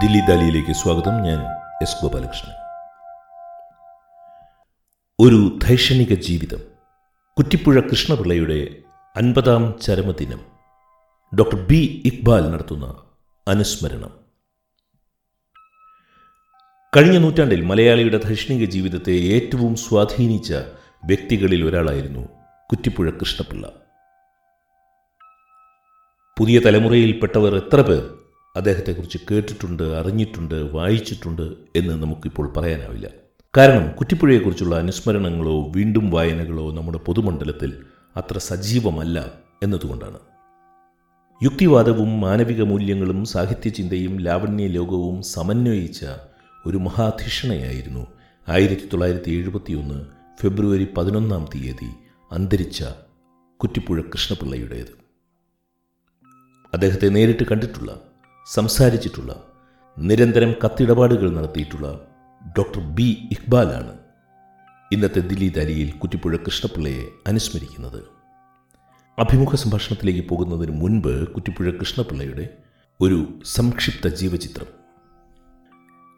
ദില്ലി ദാലിയിലേക്ക് സ്വാഗതം. ഞാൻ എസ് ഗോപാലകൃഷ്ണൻ. ഒരു ധൈഷണിക ജീവിതം. കുറ്റിപ്പുഴ കൃഷ്ണപിള്ളയുടെ അൻപതാം ചരമദിനം. ഡോക്ടർ ബി ഇക്ബാൽ നടത്തുന്ന അനുസ്മരണം. കഴിഞ്ഞ നൂറ്റാണ്ടിൽ മലയാളിയുടെ ധൈഷണിക ജീവിതത്തെ ഏറ്റവും സ്വാധീനിച്ച വ്യക്തികളിൽ ഒരാളായിരുന്നു കുറ്റിപ്പുഴ കൃഷ്ണപിള്ള. പുതിയ തലമുറയിൽപ്പെട്ടവർ എത്ര പേർ അദ്ദേഹത്തെക്കുറിച്ച് കേട്ടിട്ടുണ്ട് അറിഞ്ഞിട്ടുണ്ട് വായിച്ചിട്ടുണ്ട് എന്ന് നമുക്കിപ്പോൾ പറയാനാവില്ല. കാരണം കുറ്റിപ്പുഴയെക്കുറിച്ചുള്ള അനുസ്മരണങ്ങളോ വീണ്ടും വായനകളോ നമ്മുടെ പൊതുമണ്ഡലത്തിൽ അത്ര സജീവമല്ല എന്നതുകൊണ്ടാണ്. യുക്തിവാദവും മാനവിക മൂല്യങ്ങളും സാഹിത്യചിന്തയും ലാവണ്യ ലോകവും സമന്വയിച്ച ഒരു മഹാധിഷണയായിരുന്നു ആയിരത്തി തൊള്ളായിരത്തി എഴുപത്തിയൊന്ന് ഫെബ്രുവരി പതിനൊന്നാം തീയതി അന്തരിച്ച കുറ്റിപ്പുഴ കൃഷ്ണപിള്ളയുടേത്. അദ്ദേഹത്തെ നേരിട്ട് കണ്ടിട്ടുള്ള സംസാരിച്ചിട്ടുള്ള നിരന്തരം കത്തിടപാടുകൾ നടത്തിയിട്ടുള്ള ഡോക്ടർ ബി ഇക്ബാലാണ് ഇന്നത്തെ ദില്ലി ദാലിയിൽ കുറ്റിപ്പുഴ കൃഷ്ണപിള്ളയെ അനുസ്മരിക്കുന്നത്. അഭിമുഖ സംഭാഷണത്തിലേക്ക് പോകുന്നതിന് മുൻപ് കുറ്റിപ്പുഴ കൃഷ്ണപിള്ളയുടെ ഒരു സംക്ഷിപ്ത ജീവചിത്രം.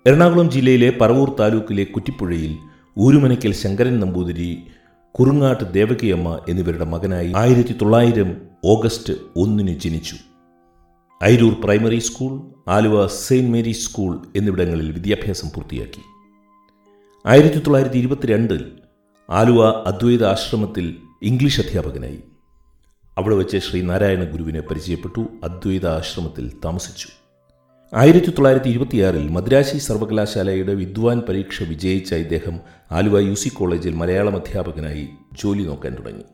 എറണാകുളം ജില്ലയിലെ പറവൂർ താലൂക്കിലെ കുറ്റിപ്പുഴയിൽ ഊരുമനയ്ക്കൽ ശങ്കരൻ നമ്പൂതിരി കുറുങ്ങാട്ട് ദേവകിയമ്മ എന്നിവരുടെ മകനായി ആയിരത്തി തൊള്ളായിരം ഓഗസ്റ്റ് ഒന്നിന് ജനിച്ചു. Airoor primary school Aluva Saint Mary's school എന്നിവിടങ്ങളിൽ വിദ്യാഭ്യാസം പൂർത്തിയാക്കി. ആയിരത്തി തൊള്ളായിരത്തി ഇരുപത്തിരണ്ടിൽ ആലുവ അദ്വൈത ആശ്രമത്തിൽ ഇംഗ്ലീഷ് അധ്യാപകനായി. അവിടെ വെച്ച് ശ്രീനാരായണ ഗുരുവിനെ പരിചയപ്പെട്ടു അദ്വൈത ആശ്രമത്തിൽ താമസിച്ചു. ആയിരത്തി തൊള്ളായിരത്തി ഇരുപത്തിയാറിൽ മദ്രാശി സർവകലാശാലയുടെ വിദ്വാൻ പരീക്ഷ വിജയിച്ച ഇദ്ദേഹം ആലുവ യു സി കോളേജിൽ മലയാളം അധ്യാപകനായി ജോലി നോക്കാൻ തുടങ്ങി.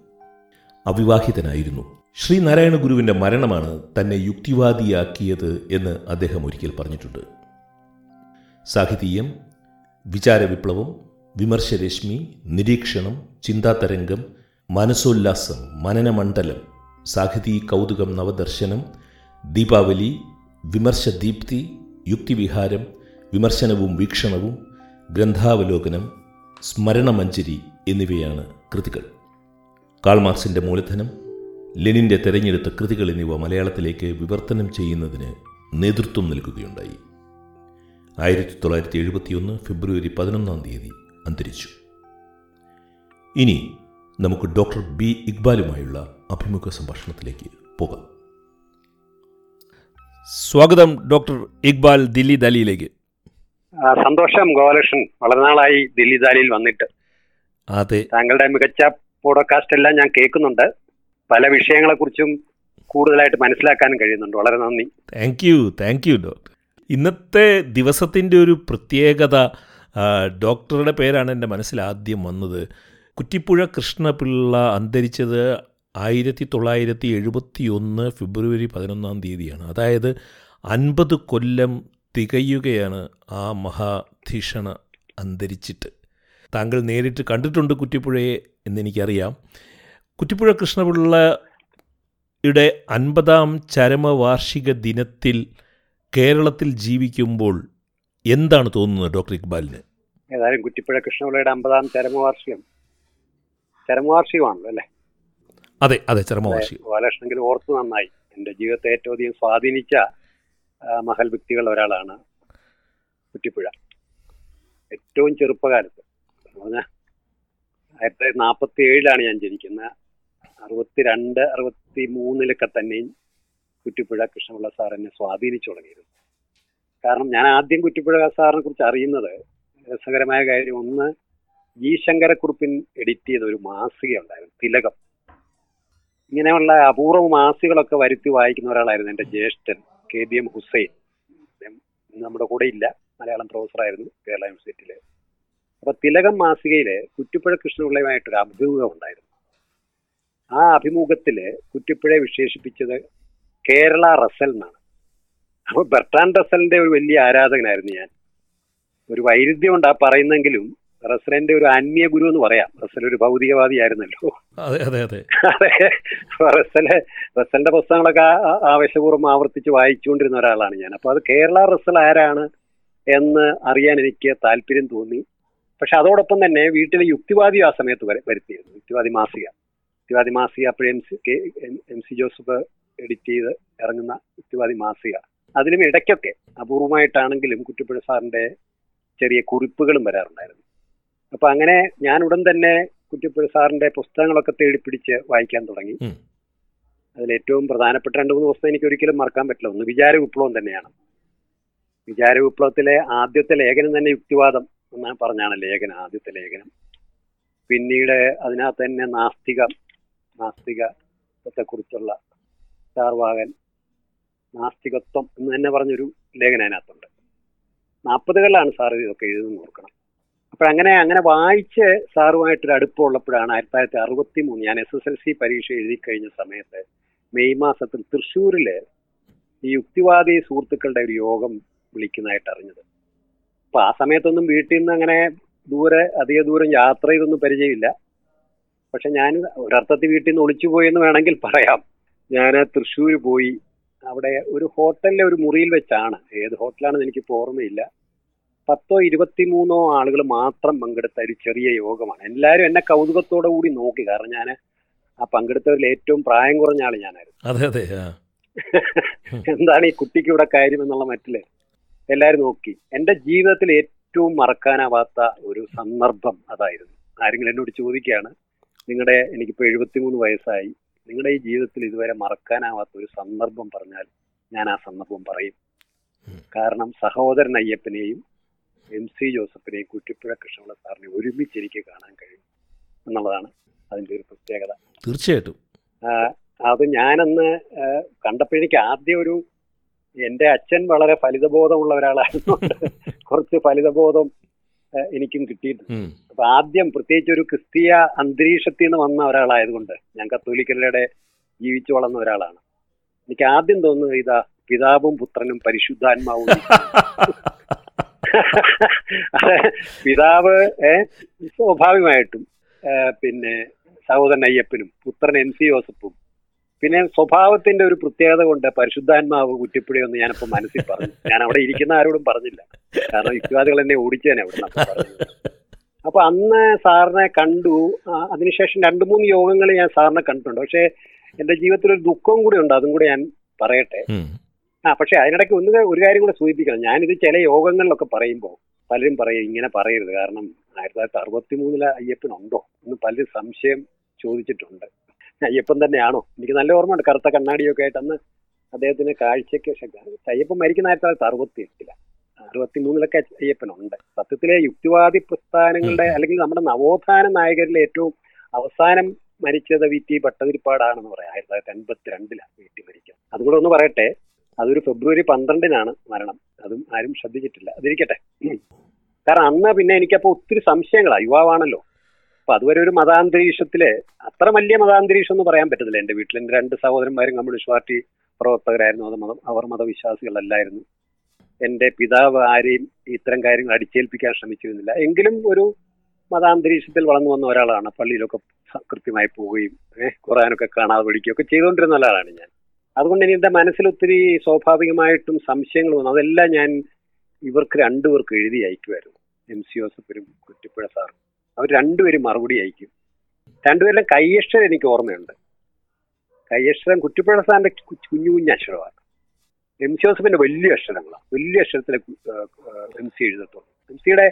അവിവാഹിതനായിരുന്നു. ശ്രീനാരായണ ഗുരുവിന്റെ മരണമാണ് തന്നെ യുക്തിവാദിയാക്കിയത് എന്ന് അദ്ദേഹം ഒരിക്കൽ പറഞ്ഞിട്ടുണ്ട്. സാഹിതീയം വിചാരവിപ്ലവം വിമർശരശ്മി നിരീക്ഷണം ചിന്താതരംഗം മനസോല്ലാസം മനനമണ്ഡലം സാഹിതി കൗതുകം നവദർശനം ദീപാവലി വിമർശദീപ്തി യുക്തിവിഹാരം വിമർശനവും വീക്ഷണവും ഗ്രന്ഥാവലോകനം സ്മരണമഞ്ജരി എന്നിവയാണ് കൃതികൾ. കാൾമാർക്സിന്റെ മൂലധനം ലെനിന്റെ തെരഞ്ഞെടുത്ത കൃതികൾ എന്നിവ മലയാളത്തിലേക്ക് വിവർത്തനം ചെയ്യുന്നതിന് നേതൃത്വം നൽകുകയുണ്ടായി. ആയിരത്തി തൊള്ളായിരത്തി എഴുപത്തിയൊന്ന് ഫെബ്രുവരി പതിനൊന്നാം തീയതി അന്തരിച്ചു. ഇനി നമുക്ക് ഡോക്ടർ ബി ഇക്ബാലുമായുള്ള അഭിമുഖ സംഭാഷണത്തിലേക്ക് പോകാം. സ്വാഗതം ഡോക്ടർ ഇക്ബാൽ ദില്ലി ദാലിയിലേക്ക്. സന്തോഷം ഗോപാലകൃഷ്ണൻ. വളരെ നാളായി ദില്ലി ദാലിയിൽ വന്നിട്ട്. അതെ. താങ്കളുടെ മികച്ച പോഡ്കാസ്റ്റ് എല്ലാം ഞാൻ കേൾക്കുന്നുണ്ട്. പല വിഷയങ്ങളെക്കുറിച്ചും കൂടുതലായിട്ട് മനസ്സിലാക്കാനും കഴിയുന്നുണ്ട്. വളരെ നന്ദി. Thank you thank you doctor ഇന്നത്തെ ദിവസത്തിന്റെ ഒരു പ്രത്യേകത ഡോക്ടറുടെ പേരാണ് എന്റെ മനസ്സിൽ ആദ്യം വന്നത്. കുറ്റിപ്പുഴ കൃഷ്ണപിള്ള അന്തരിച്ചത് ആയിരത്തി തൊള്ളായിരത്തി എഴുപത്തി ഒന്ന് ഫെബ്രുവരി പതിനൊന്നാം തീയതിയാണ്. അതായത് അൻപത് കൊല്ലം തികയുകയാണ് ആ മഹാധീഷണ അന്തരിച്ചിട്ട്. താങ്കൾ നേരിട്ട് കണ്ടിട്ടുണ്ട് കുറ്റിപ്പുഴയെ എന്നെനിക്കറിയാം. കുറ്റിപ്പുഴ കൃഷ്ണപിള്ളയുടെ അൻപതാം ചരമവാർഷിക ദിനത്തിൽ കേരളത്തിൽ ജീവിക്കുമ്പോൾ എന്താണ് തോന്നുന്നത് ഡോക്ടർ ഇക്ബാലിന്? ഏതായാലും കുറ്റിപ്പുഴ കൃഷ്ണപിള്ളയുടെ അമ്പതാം ചരമവാർഷികം. ചരമവാർഷികമാണല്ലോ അല്ലേ? അതെ അതെ ചരമവാർഷികം. ഗോപാലകൃഷ്ണനെങ്കിലും ഓർത്ത് നന്നായി. എന്റെ ജീവിതത്തെ ഏറ്റവും അധികം സ്വാധീനിച്ച മഹൽ വ്യക്തികൾ ഒരാളാണ് കുറ്റിപ്പുഴ. ഏറ്റവും ചെറുപ്പകാലത്ത്. പറഞ്ഞാൽ ആയിരത്തി തൊള്ളായിരത്തി നാൽപ്പത്തി ഏഴിലാണ് ഞാൻ ജനിക്കുന്നത്. അറുപത്തിരണ്ട് അറുപത്തി മൂന്നിലൊക്കെ തന്നെയും കുറ്റിപ്പുഴ കൃഷ്ണപിള്ള സാർ എന്നെ സ്വാധീനിച്ചു തുടങ്ങിയിരുന്നു. കാരണം ഞാൻ ആദ്യം കുറ്റിപ്പുഴ സാറിനെ കുറിച്ച് അറിയുന്നത് രസകരമായ കാര്യം ഒന്ന് ജി ശങ്കരക്കുറുപ്പിൻ എഡിറ്റ് ചെയ്ത ഒരു മാസിക ഉണ്ടായിരുന്നു തിലകം. ഇങ്ങനെയുള്ള അപൂർവ മാസികളൊക്കെ വരുത്തി വായിക്കുന്ന ഒരാളായിരുന്നു എന്റെ ജ്യേഷ്ഠൻ കെ ബി എം ഹുസൈൻ നമ്മുടെ കൂടെ ഇല്ല മലയാളം പ്രൊഫസറായിരുന്നു കേരള യൂണിവേഴ്സിറ്റിയിൽ അപ്പൊ തിലകം മാസികയിലെ കുറ്റിപ്പുഴ കൃഷ്ണപിള്ളയുമായിട്ടൊരു അഭിമുഖം ഉണ്ടായിരുന്നു. ആ അഭിമുഖത്തിൽ കുറ്റിപ്പുഴ വിശേഷിപ്പിച്ചത് കേരള റസൽ എന്നാണ്. അപ്പൊ ബർട്ടാൻ റസലിന്റെ ഒരു വലിയ ആരാധകനായിരുന്നു ഞാൻ. ഒരു വൈരുദ്ധ്യം ഉണ്ട് ആ പറയുന്നെങ്കിലും റസലിന്റെ ഒരു ആത്മീയ ഗുരു എന്ന് പറയാം. റസൽ ഒരു ഭൗതികവാദിയായിരുന്നല്ലോ. ആയിരുന്നല്ലോ റസൽ റസലിന്റെ പുസ്തകങ്ങളൊക്കെ ആവേശപൂർവം ആവർത്തിച്ച് വായിച്ചുകൊണ്ടിരുന്ന ഒരാളാണ് ഞാൻ. അപ്പൊ അത് കേരള റസൽ ആരാണ് എന്ന് അറിയാൻ എനിക്ക് താല്പര്യം തോന്നി. പക്ഷെ അതോടൊപ്പം തന്നെ വീട്ടിലെ യുക്തിവാദി ആ സമയത്ത് വര- വരുത്തിയിരുന്നു. യുക്തിവാദി മാസിക. യുക്തിവാദി മാസിക അപ്പോഴും M C K M- C Joseph edit ചെയ്ത് ഇറങ്ങുന്ന യുക്തിവാദി മാസിക. അതിലും ഇടയ്ക്കൊക്കെ അപൂർവമായിട്ടാണെങ്കിലും കുറ്റിപ്പുഴ സാറിന്റെ ചെറിയ കുറിപ്പുകളും വരാറുണ്ടായിരുന്നു. അപ്പൊ അങ്ങനെ ഞാൻ ഉടൻ തന്നെ കുറ്റിപ്പുഴ സാറിന്റെ പുസ്തകങ്ങളൊക്കെ തേടിപ്പിടിച്ച് വായിക്കാൻ തുടങ്ങി. അതിൽ ഏറ്റവും പ്രധാനപ്പെട്ട രണ്ട് മൂന്ന് പുസ്തകം എനിക്ക് ഒരിക്കലും മറക്കാൻ പറ്റില്ല. ഒന്ന് വിചാര വിപ്ലവം തന്നെയാണ്. വിചാര വിപ്ലവത്തിലെ ആദ്യത്തെ ലേഖനം തന്നെ യുക്തിവാദം എന്ന് പറഞ്ഞാണ് ലേഖനം ആദ്യത്തെ ലേഖനം. പിന്നീട് അതിനകത്ത് തന്നെ നാസ്തികം നാസ്തികത്തെ കുറിച്ചുള്ള ചാർവാകൻ നാസ്തികത്വം എന്ന് തന്നെ പറഞ്ഞൊരു ലേഖനം അതിനകത്തുണ്ട്. നാൽപ്പതുകളിലാണ് സാർ ഇതൊക്കെ എഴുതുന്നു ഓർക്കണം. അപ്പോഴങ്ങനെ അങ്ങനെ വായിച്ച് സാറുമായിട്ടൊരു അടുപ്പമുള്ളപ്പോഴാണ് ആയിരത്തി തൊള്ളായിരത്തി അറുപത്തി മൂന്ന് ഞാൻ എസ് എസ് എൽ സി പരീക്ഷ എഴുതി കഴിഞ്ഞ സമയത്ത് മെയ് മാസത്തിൽ തൃശ്ശൂരിൽ ഈ യുക്തിവാദി സുഹൃത്തുക്കളുടെ ഒരു യോഗം വിളിക്കുന്നതായിട്ട് അറിഞ്ഞത്. അപ്പൊ ആ സമയത്തൊന്നും വീട്ടിൽ നിന്ന് അങ്ങനെ ദൂരെ അധിക ദൂരം യാത്ര ചെയ്തൊന്നും പരിചയമില്ല. പക്ഷെ ഞാൻ ഒരർത്ഥത്തിൽ വീട്ടിൽ നിന്ന് ഒളിച്ചു പോയെന്ന് വേണമെങ്കിൽ പറയാം. ഞാൻ തൃശ്ശൂർ പോയി. അവിടെ ഒരു ഹോട്ടലിലെ ഒരു മുറിയിൽ വെച്ചാണ്. ഏത് ഹോട്ടലാണെന്ന് എനിക്ക് ഓർമ്മയില്ല. പത്തോ ഇരുപത്തിമൂന്നോ ആളുകൾ മാത്രം പങ്കെടുത്ത ഒരു ചെറിയ യോഗമാണ്. എല്ലാവരും എന്നെ കൗതുകത്തോടെ കൂടി നോക്കി. കാരണം ഞാൻ ആ പങ്കെടുത്തവരിൽ ഏറ്റവും പ്രായം കുറഞ്ഞ ആൾ ഞാനായിരുന്നു. അതെ അതെ എന്താണ് ഈ കുട്ടിക്ക് ഇവിടെ കാര്യം എന്നുള്ള മറ്റിൽ എല്ലാവരും നോക്കി. എന്റെ ജീവിതത്തിൽ ഏറ്റവും മറക്കാനാവാത്ത ഒരു സന്ദർഭം അതായിരുന്നു. ആരെങ്കിലും എന്നോട് ചോദിക്കുകയാണ് നിങ്ങളുടെ എനിക്കിപ്പോൾ എഴുപത്തിമൂന്ന് വയസ്സായി. നിങ്ങളുടെ ഈ ജീവിതത്തിൽ ഇതുവരെ മറക്കാനാവാത്ത ഒരു സന്ദർഭം പറഞ്ഞാൽ ഞാൻ ആ സന്ദർഭം പറയും. കാരണം സഹോദരൻ അയ്യപ്പനെയും എം സി ജോസഫിനെയും കുറ്റിപ്പുഴ കൃഷ്ണപിള്ള സാറിനെ ഒരുമിച്ച് എനിക്ക് കാണാൻ കഴിയും എന്നുള്ളതാണ് അതിന്റെ ഒരു പ്രത്യേകത. തീർച്ചയായിട്ടും. അത് ഞാനന്ന് കണ്ടപ്പോൾ എനിക്ക് ആദ്യം ഒരു എന്റെ അച്ഛൻ വളരെ ഫലിതബോധമുള്ള ഒരാളായിരുന്നു. കുറച്ച് ഫലിതബോധം എനിക്കും കിട്ടിയിട്ടുണ്ട്. അപ്പൊ ആദ്യം പ്രത്യേകിച്ച് ഒരു ക്രിസ്തീയ അന്തരീക്ഷത്തിൽ നിന്ന് വന്ന ഒരാളായതുകൊണ്ട് ഞാൻ കത്തോലിക്കലയുടെ ജീവിച്ചു വളർന്ന ഒരാളാണ് എനിക്ക് ആദ്യം തോന്നുന്നത് ഇതാ പിതാവും പുത്രനും പരിശുദ്ധാത്മാവും പിതാവ് സ്വാഭാവികമായിട്ടും പിന്നെ സഹോദരൻ അയ്യപ്പനും പുത്രൻ എൻ സി ജോസഫും പിന്നെ സ്വഭാവത്തിന്റെ ഒരു പ്രത്യേകത കൊണ്ട് പരിശുദ്ധാത്മാവ് കുറ്റിപ്പുഴയൊന്ന് ഞാനിപ്പോ മനസ്സിൽ പറഞ്ഞു. ഞാൻ അവിടെ ഇരിക്കുന്ന ആരോടും പറഞ്ഞില്ല. കാരണം യുക്തിവാദികൾ എന്നെ ഓടിച്ചേനെ അവിടെ അപ്പൊ അന്ന് സാറിനെ കണ്ടു. അതിനുശേഷം രണ്ടു മൂന്ന് യോഗങ്ങൾ ഞാൻ സാറിനെ കണ്ടിട്ടുണ്ട്. പക്ഷേ എന്റെ ജീവിതത്തിൽ ഒരു ദുഃഖം കൂടി ഉണ്ട്. അതും കൂടി ഞാൻ പറയട്ടെ. ആ പക്ഷെ അതിനിടയ്ക്ക് ഒന്ന് ഒരു കാര്യം കൂടെ സൂചിപ്പിക്കണം. ഞാനിത് ചില യോഗങ്ങളിലൊക്കെ പറയുമ്പോൾ പലരും പറയും ഇങ്ങനെ പറയരുത്. കാരണം ആയിരത്തി തൊള്ളായിരത്തി അറുപത്തി മൂന്നിലെ അയ്യപ്പനുണ്ടോ? എന്ന് പലരും സംശയം ചോദിച്ചിട്ടുണ്ട്. അയ്യപ്പൻ തന്നെയാണോ? എനിക്ക് നല്ല ഓർമ്മയുണ്ട്. കറുത്ത കണ്ണാടിയൊക്കെ ആയിട്ട് അന്ന് അദ്ദേഹത്തിന് കാഴ്ചയ്ക്ക് അയ്യപ്പൻ മരിക്കുന്ന ആയിരത്തി തൊള്ളായിരത്തി അറുപത്തി എട്ടില അറുപത്തി മൂന്നിലൊക്കെ അയ്യപ്പനുണ്ട്. സത്യത്തിലെ യുക്തിവാദി പ്രസ്ഥാനങ്ങളുടെ അല്ലെങ്കിൽ നമ്മുടെ നവോത്ഥാന നായകരിലെ ഏറ്റവും അവസാനം മരിച്ചത് വി. ടി. ഭട്ടതിരിപ്പാടാണെന്ന് പറയാം. ആയിരത്തി തൊള്ളായിരത്തി എൺപത്തി രണ്ടിലാണ് വി. ടി. മരിച്ചത് അതുകൂടെ ഒന്ന് പറയട്ടെ. അതൊരു ഫെബ്രുവരി പന്ത്രണ്ടിനാണ് മരണം. അതും ആരും ശ്രദ്ധിച്ചിട്ടില്ല. അതിരിക്കട്ടെ. കാരണം അന്ന് പിന്നെ എനിക്കപ്പോ ഒത്തിരി സംശയങ്ങളാ. യുവാവാണല്ലോ. അപ്പൊ അതുവരെ ഒരു മതാന്തരീക്ഷത്തിൽ അത്ര വലിയ മതാന്തരീക്ഷം എന്ന് പറയാൻ പറ്റത്തില്ല. എന്റെ വീട്ടിൽ എന്റെ രണ്ട് സഹോദരന്മാരും കമ്മ്യൂണിസ്റ്റ് പാർട്ടി പ്രവർത്തകരായിരുന്നു. അത് മതം അവർ മതവിശ്വാസികളല്ലായിരുന്നു. എന്റെ പിതാവ് ആരെയും ഇത്തരം കാര്യങ്ങൾ അടിച്ചേൽപ്പിക്കാൻ ശ്രമിച്ചിരുന്നില്ല. എങ്കിലും ഒരു മതാന്തരീക്ഷത്തിൽ വളർന്നു വന്ന ഒരാളാണ്. പള്ളിയിലൊക്കെ കൃത്യമായി പോവുകയും ഏഹ് ഖുറാനൊക്കെ കാണാതെ പഠിക്കുകയൊക്കെ ചെയ്തുകൊണ്ടിരുന്ന ഒരാളാണ് ഞാൻ. അതുകൊണ്ട് ഇനി എന്റെ മനസ്സിൽ ഒത്തിരി സ്വാഭാവികമായിട്ടും സംശയങ്ങൾ വന്നു. അതെല്ലാം ഞാൻ ഇവർക്ക് രണ്ടുപേർക്ക് എഴുതി അയക്കുമായിരുന്നു. എം സി ജോസഫിനും കുറ്റിപ്പുഴ സാറും. അവർ രണ്ടുപേരും മറുപടി അയക്കും. രണ്ടുപേരും കയ്യക്ഷരം എനിക്ക് ഓർമ്മയുണ്ട്. കയ്യക്ഷരം കുറ്റിപ്പുഴ സാറിന്റെ കുഞ്ഞു കുഞ്ഞു അക്ഷരമാണ്. എം സി ജോസഫിന്റെ വലിയ അക്ഷരങ്ങളാണ്. വലിയ അക്ഷരത്തിൽ എം സി എഴുതത്തുള്ളൂ. എം സിയുടെ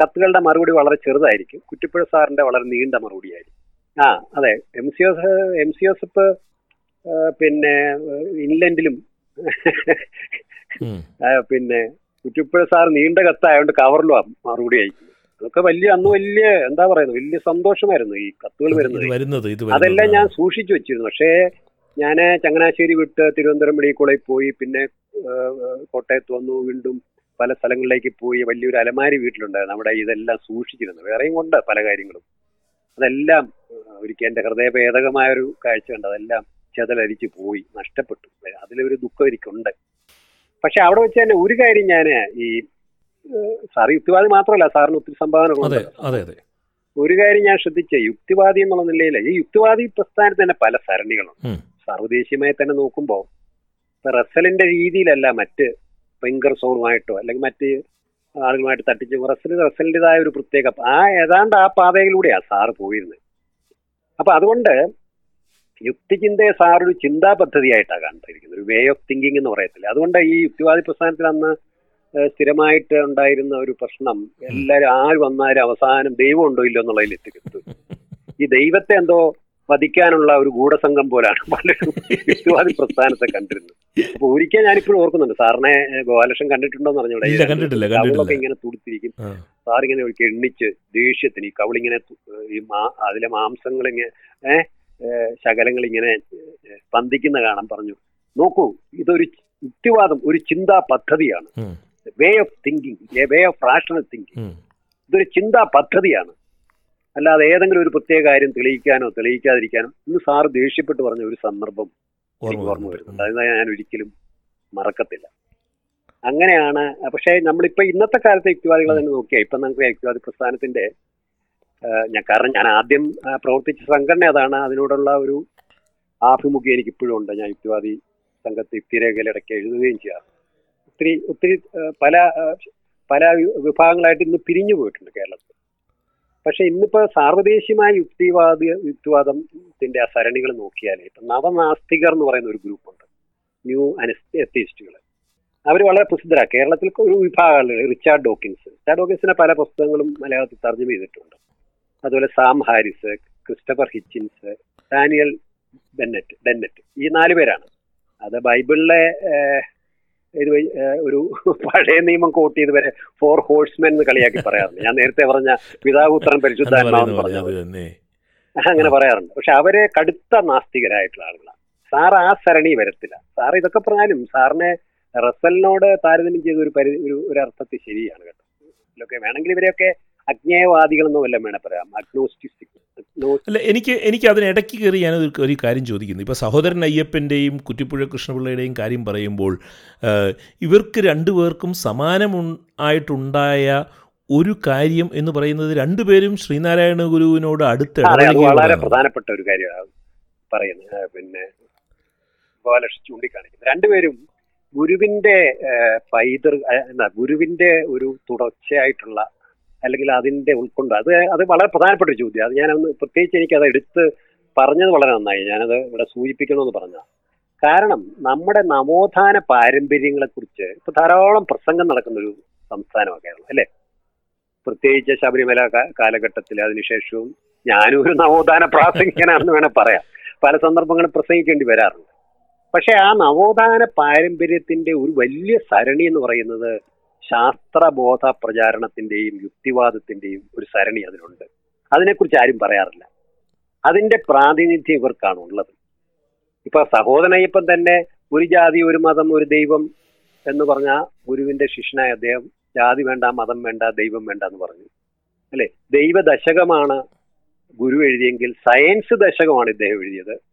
കത്തുകളുടെ മറുപടി വളരെ ചെറുതായിരിക്കും. കുറ്റിപ്പുഴ സാറിന്റെ വളരെ നീണ്ട മറുപടിയായിരിക്കും. ആ അതെ. M C Joseph M C Joseph പിന്നെ ഇൻലൻഡിലും ഇംഗ്ലണ്ടിലും പിന്നെ കുറ്റിപ്പുഴ സാർ നീണ്ട കത്തായതുകൊണ്ട് കവറിലും മറുപടി അയക്കും. അതൊക്കെ വലിയ അന്ന് വലിയ എന്താ പറയുന്നത് വലിയ സന്തോഷമായിരുന്നു ഈ കത്തുകൾ വരുന്നത്. വരുന്നത് അതെല്ലാം ഞാൻ സൂക്ഷിച്ചു വെച്ചിരുന്നു. പക്ഷേ ഞാൻ ചങ്ങനാശ്ശേരി വിട്ട് തിരുവനന്തപുരം മെഡിക്കൽ കോളേജിൽ പോയി പിന്നെ കോട്ടയത്ത് വന്നു വീണ്ടും പല സ്ഥലങ്ങളിലേക്ക് പോയി വലിയൊരു അലമാരി വീട്ടിലുണ്ടായിരുന്നു. അവിടെ ഇതെല്ലാം സൂക്ഷിച്ചിരുന്നു. വേറെയും കൊണ്ട് പല കാര്യങ്ങളും. അതെല്ലാം ഒരിക്കൽ എന്റെ ഹൃദയഭേദകമായ ഒരു കാഴ്ച ഉണ്ട് അതെല്ലാം ചെതലരിച്ച് പോയി നഷ്ടപ്പെട്ടു. അതിലൊരു ദുഃഖം എനിക്കുണ്ട്. പക്ഷെ അവിടെ വെച്ച് തന്നെ ഒരു കാര്യം ഞാൻ ഈ സാർ യുക്തിവാദി മാത്രമല്ല സാറിന് ഒത്തിരി സംഭാവന ഒരു കാര്യം ഞാൻ ശ്രദ്ധിച്ച യുക്തിവാദി എന്നുള്ള നിലയിൽ ഈ യുക്തിവാദി പ്രസ്ഥാനത്തിന് തന്നെ പല സരണികളുണ്ട് സർവദേശീയമായി സർവദേശീയമായി തന്നെ നോക്കുമ്പോൾ ഇപ്പൊ റസലിന്റെ രീതിയിലല്ല മറ്റ് പെങ്കർസോളുമായിട്ടോ അല്ലെങ്കിൽ മറ്റ് ആളുകളുമായിട്ട് തട്ടിച്ച് റസൽ റസലിന്റെതായ ഒരു പ്രത്യേക ആ ഏതാണ്ട് ആ പാതയിലൂടെയാണ് സാറ് പോയിരുന്നത് അപ്പൊ അതുകൊണ്ട് യുക്തിചിന്തയെ സാറൊരു ചിന്താ പദ്ധതിയായിട്ടാണ് കണ്ടിരിക്കുന്നത് ഒരു വേ ഓഫ് തിങ്കിങ് എന്ന് പറയത്തില്ല. അതുകൊണ്ട് ഈ യുക്തിവാദി പ്രസ്ഥാനത്തിൽ അന്ന് സ്ഥിരമായിട്ട് ഉണ്ടായിരുന്ന ഒരു പ്രശ്നം എല്ലാവരും ആര് വന്നാലും അവസാനം ദൈവം ഉണ്ടോ ഇല്ലോ എന്നുള്ളതിൽ എത്തിക്കുന്നത് ഈ ദൈവത്തെ എന്തോ വധിക്കാനുള്ള ഒരു ഗൂഢസംഘം പോലാണ് പലരും വിശ്വാസി പ്രസ്ഥാനത്തെ കണ്ടിരുന്നത്. അപ്പൊ ഒരിക്കൽ ഞാനിപ്പോഴും ഓർക്കുന്നുണ്ട്. സാറിനെ ഗോപാലകൃഷ്ണൻ കണ്ടിട്ടുണ്ടോ എന്ന് ഇല്ല കണ്ടിട്ടില്ല കണ്ടിട്ടില്ല. ഇങ്ങനെ തുടുത്തിരിക്കും. സാർ ഇങ്ങനെ ഒരിക്കൽ എണ്ണിച്ച് ദേഷ്യത്തിന് ഈ കവളിങ്ങനെ ഈ മാ അതിലെ മാംസങ്ങൾ ഇങ്ങനെ ഏഹ് ശകലങ്ങൾ ഇങ്ങനെ പന്തിക്കുന്ന കാണാൻ പറഞ്ഞു. നോക്കൂ ഇതൊരു യുക്തിവാദം ഒരു ചിന്താ പദ്ധതിയാണ്. Way of thinking a way of rational thinking. ഇതൊരു ചിന്താ പദ്ധതിയാണ്. അല്ലാതെ ഏതെങ്കിലും ഒരു പ്രത്യേക കാര്യം തെളിയിക്കാനോ തെളിയിക്കാതിരിക്കാനോ ഇന്ന് സാറ് ദേഷ്യപ്പെട്ട് പറഞ്ഞ ഒരു സന്ദർഭം എനിക്ക് ഓർമ്മ വരുന്നുണ്ട്. അത് ഞാൻ ഒരിക്കലും മറക്കത്തില്ല. അങ്ങനെയാണ് പക്ഷേ നമ്മളിപ്പോൾ ഇന്നത്തെ കാലത്തെ യുക്തിവാദികളെ തന്നെ നോക്കിയാൽ ഇപ്പം നമുക്ക് യുക്തിവാദി പ്രസ്ഥാനത്തിന്റെ ആ, ഞാൻ കാരണം ഞാൻ ആദ്യം പ്രവർത്തിച്ച സംഘടന അതാണ്. അതിനോടുള്ള ഒരു ആഭിമുഖ്യം എനിക്ക് ഇപ്പോഴും ഉണ്ട്. ഞാൻ യുക്തിവാദി സംഘത്തെ യുക്തിരേഖയിലിടയ്ക്ക് എഴുതുകയും ചെയ്യാറ് ഒത്തിരി ഒത്തിരി പല പല വിഭാഗങ്ങളായിട്ട് ഇന്ന് പിരിഞ്ഞു പോയിട്ടുണ്ട് കേരളത്തിൽ. പക്ഷെ ഇന്നിപ്പോ സാർവദേശീയമായ യുക്തിവാദ യുക്തിവാദത്തിന്റെ ആ സരണികൾ നോക്കിയാൽ ഇപ്പൊ നവനാസ്തികർ എന്ന് പറയുന്ന ഒരു ഗ്രൂപ്പുണ്ട്. ന്യൂ അനസ്തിസ്റ്റുകൾ അവർ വളരെ പ്രസിദ്ധരാണ് കേരളത്തിൽ ഒരു വിഭാഗങ്ങൾ റിച്ചാർഡ് ഡോക്കിൻസ്. റിച്ചാർഡ് ഡോക്കിൻസിന്റെ പല പുസ്തകങ്ങളും മലയാളത്തിൽ തർജമ ചെയ്തിട്ടുണ്ട്. അതുപോലെ Sam Harris Christopher Hitchens Daniel Bennett Dennett ഈ നാല് പേരാണ്. അത് ബൈബിളിലെ ഇത് ഒരു പഴയ നിയമം കോട്ട് ചെയ്ത് വരെ ഫോർ ഹോഴ്സ്മെൻ എന്ന് കളിയാക്കി പറയാറുണ്ട് ഞാൻ നേരത്തെ പറഞ്ഞ പിതാപുത്രൻ പരിശുദ്ധ പരിശുദ്ധാത്മാവെന്ന് തന്നെ. അങ്ങനെ പറയാറുണ്ട്. പക്ഷെ അവരെ കടുത്ത നാസ്തികരായിട്ടുള്ള ആളുകളാണ്. സാർ ആ സരണി വരത്തില്ല. സാർ ഇതൊക്കെ പറഞ്ഞാലും സാറിനെ റസലിനോട് താരതമ്യം ചെയ്ത ഒരു പരി ഒരു ഒരു അർത്ഥത്തിൽ ശരിയാണ് കേട്ടോ. ഇതിലൊക്കെ വേണമെങ്കിൽ ഇവരെയൊക്കെ അജ്ഞേയവാദികളെന്നോ വല്ലതും വേണേൽ പറയാം അഗ്നോസ്റ്റിസ്റ്റിക് അല്ല എനിക്ക് എനിക്ക് അതിനിടയ്ക്ക് കയറി ഞാൻ ഒരു കാര്യം ചോദിക്കുന്നു. ഇപ്പോൾ സഹോദരൻ അയ്യപ്പന്റെയും കുറ്റിപ്പുഴ കൃഷ്ണപിള്ളയുടെയും കാര്യം പറയുമ്പോൾ ഇവർക്ക് രണ്ടുപേർക്കും സമാനമു- ആയിട്ടുണ്ടായ ഒരു കാര്യം എന്ന് പറയുന്നത് രണ്ടുപേരും ശ്രീനാരായണ ഗുരുവിനോട് അടുത്ത് വളരെ പ്രധാനപ്പെട്ട ഒരു കാര്യമാണ്. പറയുന്നത്. പിന്നെ ഗോപാലകൃഷ്ണൻ ചൂണ്ടിക്കാണിക്കുന്നത് രണ്ടുപേരും ഗുരുവിന്റെ പൈതൃ ഗുരുവിന്റെ ഒരു തുടർച്ചയായിട്ടുള്ള അല്ലെങ്കിൽ അതിന്റെ ഉൾക്കൊണ്ട്. അത് അത് വളരെ പ്രധാനപ്പെട്ട ഒരു ചോദ്യം. അത് ഞാനൊന്ന് പ്രത്യേകിച്ച് എനിക്ക് അത് എടുത്ത് പറഞ്ഞത് വളരെ നന്നായി. ഞാനത് ഇവിടെ സൂചിപ്പിക്കണമെന്ന് പറഞ്ഞ കാരണം നമ്മുടെ നവോത്ഥാന പാരമ്പര്യങ്ങളെക്കുറിച്ച് ഇപ്പൊ ധാരാളം പ്രസംഗം നടക്കുന്ന ഒരു സംസ്ഥാനമാണ് കേരളം അല്ലേ? പ്രത്യേകിച്ച് ശബരിമല കാലഘട്ടത്തിൽ അതിനുശേഷവും ഞാനും ഒരു നവോത്ഥാന പ്രാസംഗികനാണെന്ന് വേണേൽ പറയാം. പല സന്ദർഭങ്ങളും പ്രസംഗിക്കേണ്ടി വരാറുണ്ട്. പക്ഷെ ആ നവോത്ഥാന പാരമ്പര്യത്തിന്റെ ഒരു വലിയ സരണി എന്ന് പറയുന്നത് ശാസ്ത്രബോധ പ്രചാരണത്തിന്റെയും യുക്തിവാദത്തിന്റെയും ഒരു സരണി അതിനുണ്ട് അതിനെക്കുറിച്ച് ആരും പറയാറില്ല. അതിന്റെ പ്രാതിനിധ്യം ഇവർക്കാണ് ഉള്ളത്. ഇപ്പൊ സഹോദരനയ്യപ്പൻ തന്നെ ഒരു ജാതി ഒരു മതം ഒരു ദൈവം എന്ന് പറഞ്ഞ ഗുരുവിന്റെ ശിഷ്യനായ അദ്ദേഹം ജാതി വേണ്ട മതം വേണ്ട ദൈവം വേണ്ട എന്ന് പറഞ്ഞു. അല്ലെ? ദൈവ ദശകമാണ് ഗുരു എഴുതിയെങ്കിൽ സയൻസ് ദശകമാണ് ഇദ്ദേഹം എഴുതിയത്.